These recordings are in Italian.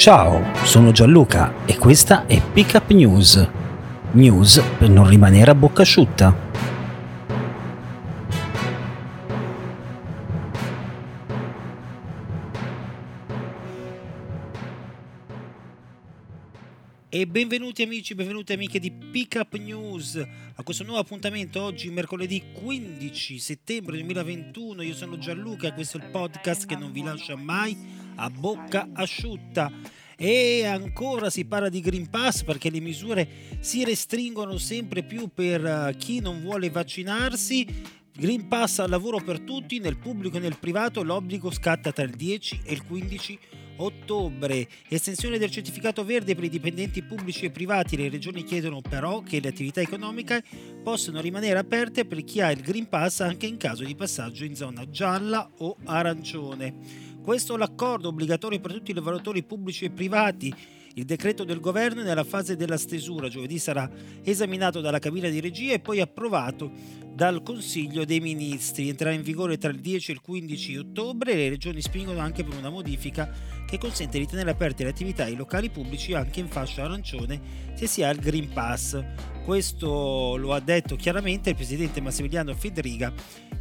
Ciao, sono Gianluca e questa è Pickup News. News per non rimanere a bocca asciutta. E benvenuti amici, benvenuti amiche di Pickup News a questo nuovo appuntamento oggi mercoledì 15 settembre 2021. Io sono Gianluca questo è il podcast che non vi lascia mai a bocca asciutta. E ancora si parla di Green Pass perché le misure si restringono sempre più per eh, chi non vuole vaccinarsi. Green Pass al lavoro per tutti, nel pubblico e nel privato l'obbligo scatta tra il 10 e il 15 ottobre. Estensione del certificato verde per i dipendenti pubblici e privati. Le regioni chiedono però che le attività economiche possano rimanere aperte per chi ha il Green Pass anche in caso di passaggio in zona gialla o arancione. Questo è l'accordo obbligatorio per tutti i lavoratori pubblici e privati il decreto del governo è nella fase della stesura, giovedì sarà esaminato dalla cabina di regia e poi approvato dal Consiglio dei Ministri. Entrerà in vigore tra il 10 e il 15 ottobre e le regioni spingono anche per una modifica che consente di tenere aperte le attività ai locali pubblici anche in fascia arancione se si ha il Green Pass. Questo lo ha detto chiaramente il presidente Massimiliano Federica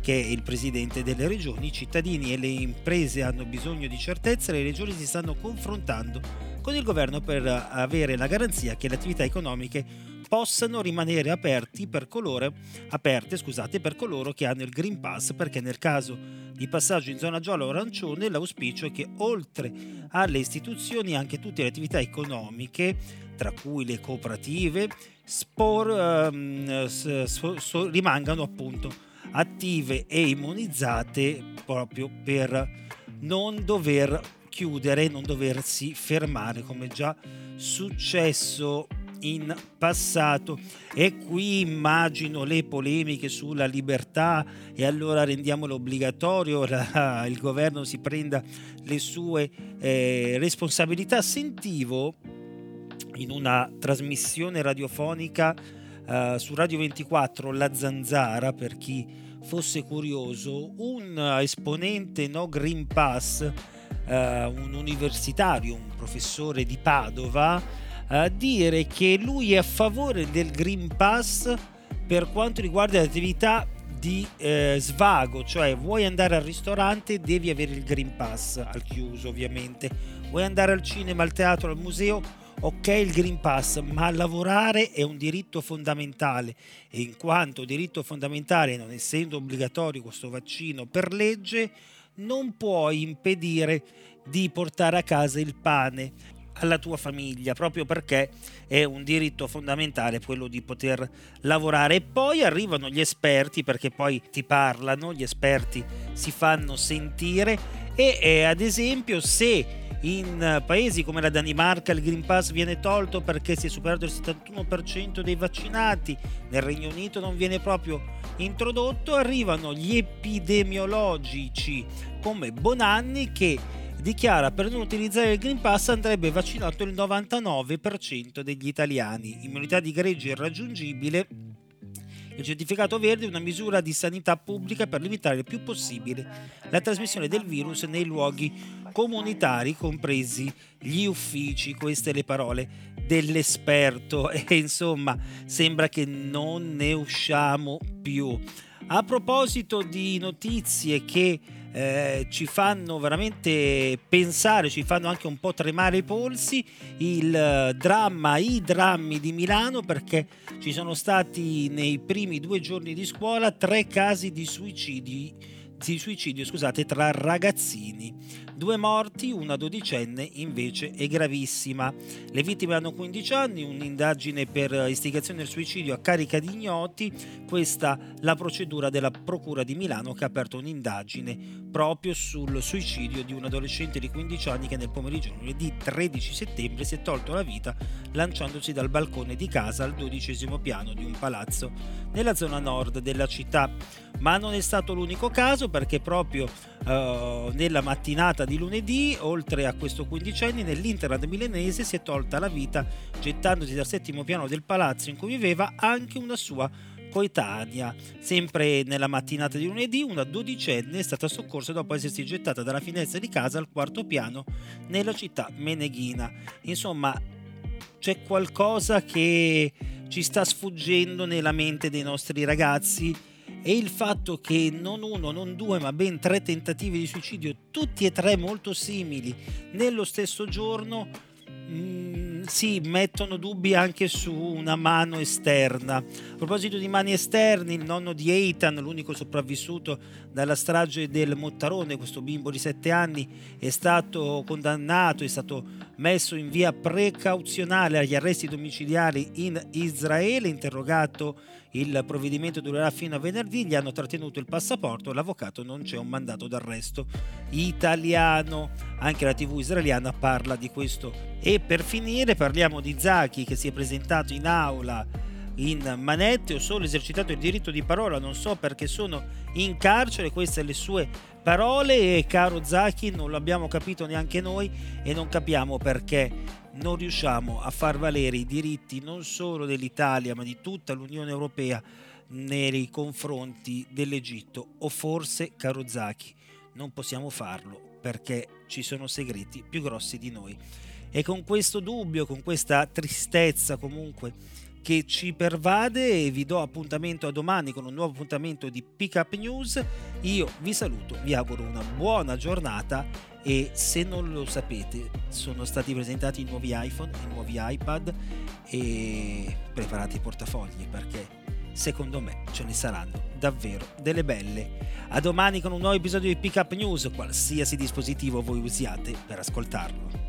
che è il presidente delle regioni. I cittadini e le imprese hanno bisogno di certezza, le regioni si stanno confrontando con il governo per avere la garanzia che le attività economiche possano rimanere aperti per coloro, aperte scusate, per coloro che hanno il Green Pass perché nel caso di passaggio in zona gialla o arancione l'auspicio è che oltre alle istituzioni anche tutte le attività economiche tra cui le cooperative spor, um, so, so, rimangano appunto attive e immunizzate proprio per non dover chiudere, non doversi fermare come già successo in passato e qui immagino le polemiche sulla libertà e allora rendiamolo obbligatorio, la, il governo si prenda le sue eh, responsabilità. Sentivo in una trasmissione radiofonica eh, su Radio 24 La Zanzara per chi fosse curioso un esponente no Green Pass eh, un universitario, un professore di Padova, a dire che lui è a favore del Green Pass per quanto riguarda le attività di eh, svago, cioè vuoi andare al ristorante devi avere il Green Pass al chiuso ovviamente, vuoi andare al cinema, al teatro, al museo, ok il Green Pass, ma lavorare è un diritto fondamentale e in quanto diritto fondamentale, non essendo obbligatorio questo vaccino per legge, non puoi impedire di portare a casa il pane alla tua famiglia, proprio perché è un diritto fondamentale quello di poter lavorare. E poi arrivano gli esperti, perché poi ti parlano, gli esperti si fanno sentire e eh, ad esempio se in paesi come la Danimarca il Green Pass viene tolto perché si è superato il 71% dei vaccinati, nel Regno Unito non viene proprio introdotto, arrivano gli epidemiologici come Bonanni che dichiara per non utilizzare il Green Pass andrebbe vaccinato il 99% degli italiani. Immunità di gregge irraggiungibile. Il certificato verde è una misura di sanità pubblica per limitare il più possibile la trasmissione del virus nei luoghi comunitari, compresi gli uffici. Queste le parole dell'esperto e insomma sembra che non ne usciamo più. A proposito di notizie che eh, ci fanno veramente pensare, ci fanno anche un po' tremare i polsi, il eh, dramma, i drammi di Milano perché ci sono stati nei primi due giorni di scuola tre casi di suicidi di suicidio scusate, tra ragazzini. Due morti, una dodicenne invece è gravissima. Le vittime hanno 15 anni, un'indagine per istigazione al suicidio a carica di ignoti, questa la procedura della Procura di Milano che ha aperto un'indagine proprio sul suicidio di un adolescente di 15 anni che nel pomeriggio lunedì 13 settembre si è tolto la vita lanciandosi dal balcone di casa al dodicesimo piano di un palazzo nella zona nord della città. Ma non è stato l'unico caso perché proprio uh, nella mattinata di lunedì, oltre a questo quindicenne, nell'Interland milanese si è tolta la vita gettandosi dal settimo piano del palazzo in cui viveva anche una sua coetanea. Sempre nella mattinata di lunedì, una dodicenne è stata soccorsa dopo essersi gettata dalla finestra di casa al quarto piano nella città meneghina. Insomma, c'è qualcosa che ci sta sfuggendo nella mente dei nostri ragazzi e il fatto che non uno, non due, ma ben tre tentativi di suicidio, tutti e tre molto simili, nello stesso giorno, mh, mm, sì, mettono dubbi anche su una mano esterna. A proposito di mani esterni, il nonno di Eitan, l'unico sopravvissuto dalla strage del Mottarone, questo bimbo di 7 anni, è stato condannato, è stato messo in via precauzionale agli arresti domiciliari in Israele, interrogato il provvedimento durerà fino a venerdì, gli hanno trattenuto il passaporto, l'avvocato non c'è un mandato d'arresto italiano. Anche la TV israeliana parla di questo. E per finire parliamo di Zaki che si è presentato in aula in manette, ho solo esercitato il diritto di parola, non so perché sono in carcere, queste le sue parole e caro Zaki non l'abbiamo capito neanche noi e non capiamo perché non riusciamo a far valere i diritti non solo dell'Italia ma di tutta l'Unione Europea nei confronti dell'Egitto o forse, caro Zaki, non possiamo farlo perché ci sono segreti più grossi di noi. E con questo dubbio, con questa tristezza comunque che ci pervade vi do appuntamento a domani con un nuovo appuntamento di Pick Up News. Io vi saluto, vi auguro una buona giornata e se non lo sapete sono stati presentati i nuovi iPhone, i nuovi iPad e preparate i portafogli perché secondo me ce ne saranno davvero delle belle. A domani con un nuovo episodio di Pick Up News, qualsiasi dispositivo voi usiate per ascoltarlo.